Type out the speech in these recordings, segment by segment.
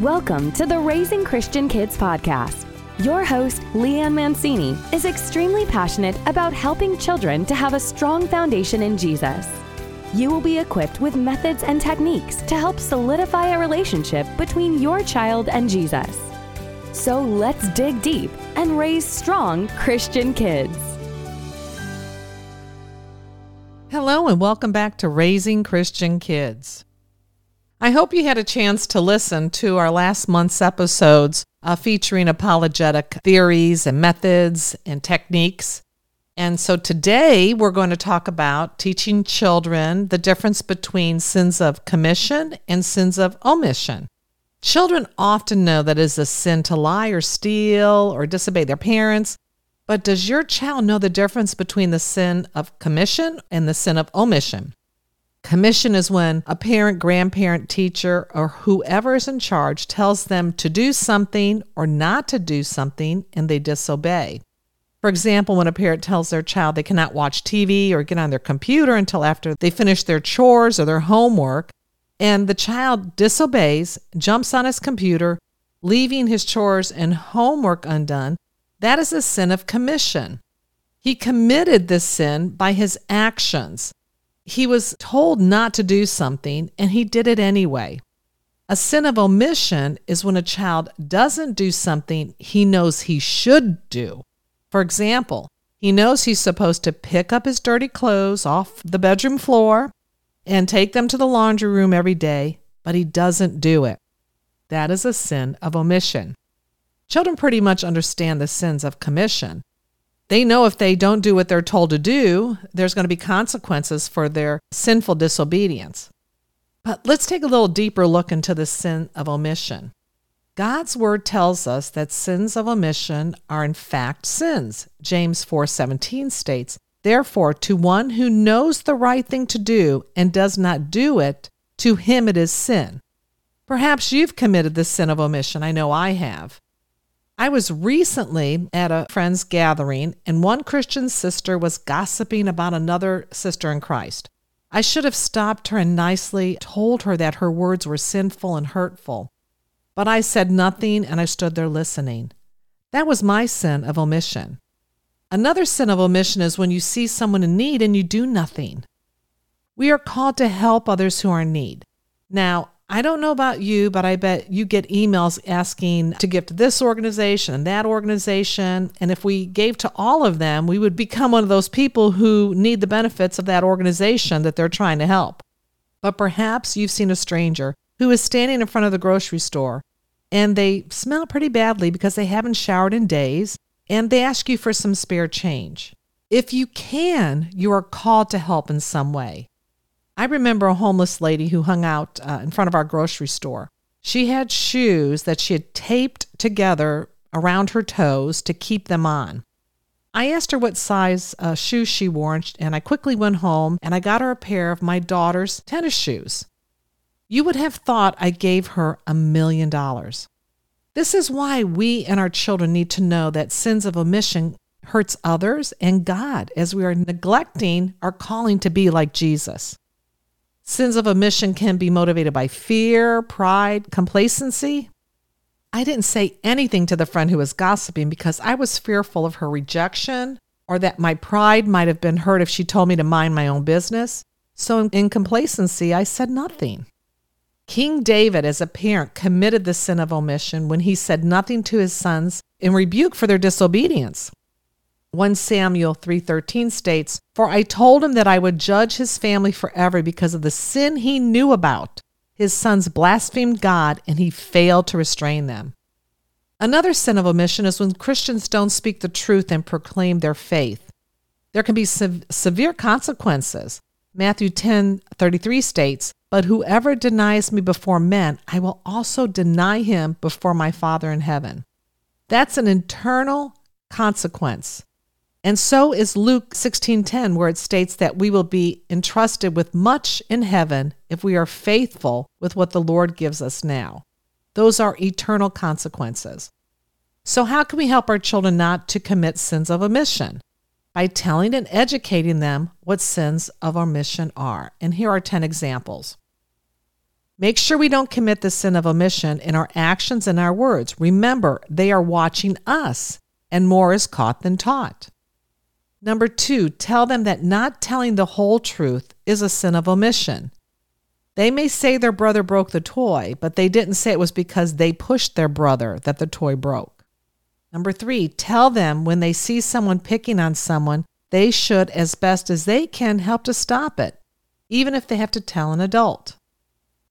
Welcome to the Raising Christian Kids podcast. Your host, Leanne Mancini, is extremely passionate about helping children to have a strong foundation in Jesus. You will be equipped with methods and techniques to help solidify a relationship between your child and Jesus. So let's dig deep and raise strong Christian kids. Hello, and welcome back to Raising Christian Kids. I hope you had a chance to listen to our last month's episodes uh, featuring apologetic theories and methods and techniques. And so today we're going to talk about teaching children the difference between sins of commission and sins of omission. Children often know that it is a sin to lie or steal or disobey their parents, but does your child know the difference between the sin of commission and the sin of omission? Commission is when a parent, grandparent, teacher, or whoever is in charge tells them to do something or not to do something and they disobey. For example, when a parent tells their child they cannot watch TV or get on their computer until after they finish their chores or their homework, and the child disobeys, jumps on his computer, leaving his chores and homework undone, that is a sin of commission. He committed this sin by his actions. He was told not to do something and he did it anyway. A sin of omission is when a child doesn't do something he knows he should do. For example, he knows he's supposed to pick up his dirty clothes off the bedroom floor and take them to the laundry room every day, but he doesn't do it. That is a sin of omission. Children pretty much understand the sins of commission, they know if they don't do what they're told to do, there's going to be consequences for their sinful disobedience. But let's take a little deeper look into the sin of omission. God's word tells us that sins of omission are in fact sins. James 4:17 states, "Therefore to one who knows the right thing to do and does not do it, to him it is sin." Perhaps you've committed the sin of omission. I know I have. I was recently at a friend's gathering, and one Christian sister was gossiping about another sister in Christ. I should have stopped her and nicely told her that her words were sinful and hurtful. But I said nothing and I stood there listening. That was my sin of omission. Another sin of omission is when you see someone in need and you do nothing. We are called to help others who are in need. Now, I don't know about you, but I bet you get emails asking to give to this organization and that organization. And if we gave to all of them, we would become one of those people who need the benefits of that organization that they're trying to help. But perhaps you've seen a stranger who is standing in front of the grocery store and they smell pretty badly because they haven't showered in days and they ask you for some spare change. If you can, you are called to help in some way. I remember a homeless lady who hung out uh, in front of our grocery store. She had shoes that she had taped together around her toes to keep them on. I asked her what size uh, shoes she wore, and I quickly went home and I got her a pair of my daughter's tennis shoes. You would have thought I gave her a million dollars. This is why we and our children need to know that sins of omission hurts others and God as we are neglecting our calling to be like Jesus. Sins of omission can be motivated by fear, pride, complacency. I didn't say anything to the friend who was gossiping because I was fearful of her rejection or that my pride might have been hurt if she told me to mind my own business. So, in complacency, I said nothing. King David, as a parent, committed the sin of omission when he said nothing to his sons in rebuke for their disobedience. 1 Samuel 3:13 states, "For I told him that I would judge his family forever because of the sin he knew about. His sons blasphemed God and he failed to restrain them." Another sin of omission is when Christians don't speak the truth and proclaim their faith. There can be se- severe consequences. Matthew 10:33 states, "But whoever denies me before men, I will also deny him before my Father in heaven." That's an internal consequence. And so is Luke 16:10 where it states that we will be entrusted with much in heaven if we are faithful with what the Lord gives us now. Those are eternal consequences. So how can we help our children not to commit sins of omission? By telling and educating them what sins of omission are. And here are 10 examples. Make sure we don't commit the sin of omission in our actions and our words. Remember, they are watching us, and more is caught than taught. Number two, tell them that not telling the whole truth is a sin of omission. They may say their brother broke the toy, but they didn't say it was because they pushed their brother that the toy broke. Number three, tell them when they see someone picking on someone, they should, as best as they can, help to stop it, even if they have to tell an adult.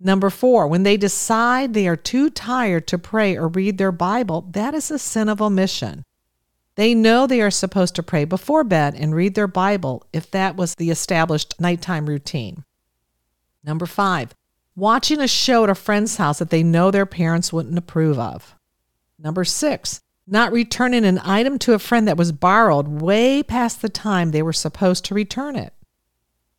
Number four, when they decide they are too tired to pray or read their Bible, that is a sin of omission. They know they are supposed to pray before bed and read their Bible if that was the established nighttime routine. Number five, watching a show at a friend's house that they know their parents wouldn't approve of. Number six, not returning an item to a friend that was borrowed way past the time they were supposed to return it.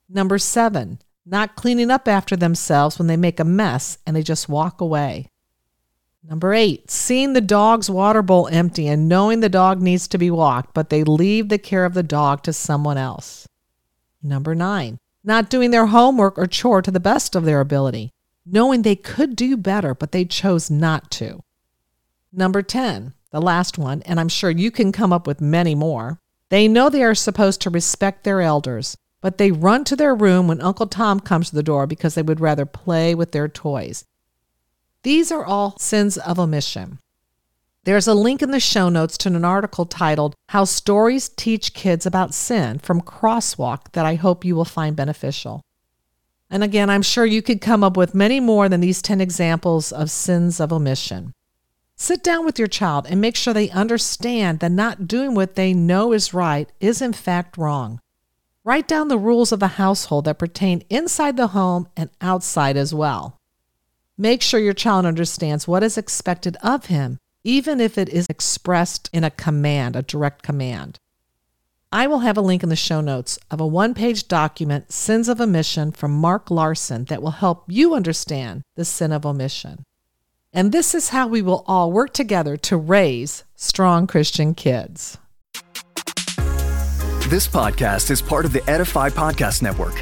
Number seven, not cleaning up after themselves when they make a mess and they just walk away. Number eight, seeing the dog's water bowl empty and knowing the dog needs to be walked, but they leave the care of the dog to someone else. Number nine, not doing their homework or chore to the best of their ability, knowing they could do better, but they chose not to. Number 10, the last one, and I'm sure you can come up with many more. They know they are supposed to respect their elders, but they run to their room when Uncle Tom comes to the door because they would rather play with their toys. These are all sins of omission. There's a link in the show notes to an article titled How Stories Teach Kids About Sin from Crosswalk that I hope you will find beneficial. And again, I'm sure you could come up with many more than these 10 examples of sins of omission. Sit down with your child and make sure they understand that not doing what they know is right is in fact wrong. Write down the rules of the household that pertain inside the home and outside as well. Make sure your child understands what is expected of him, even if it is expressed in a command, a direct command. I will have a link in the show notes of a one page document, Sins of Omission, from Mark Larson, that will help you understand the sin of omission. And this is how we will all work together to raise strong Christian kids. This podcast is part of the Edify Podcast Network.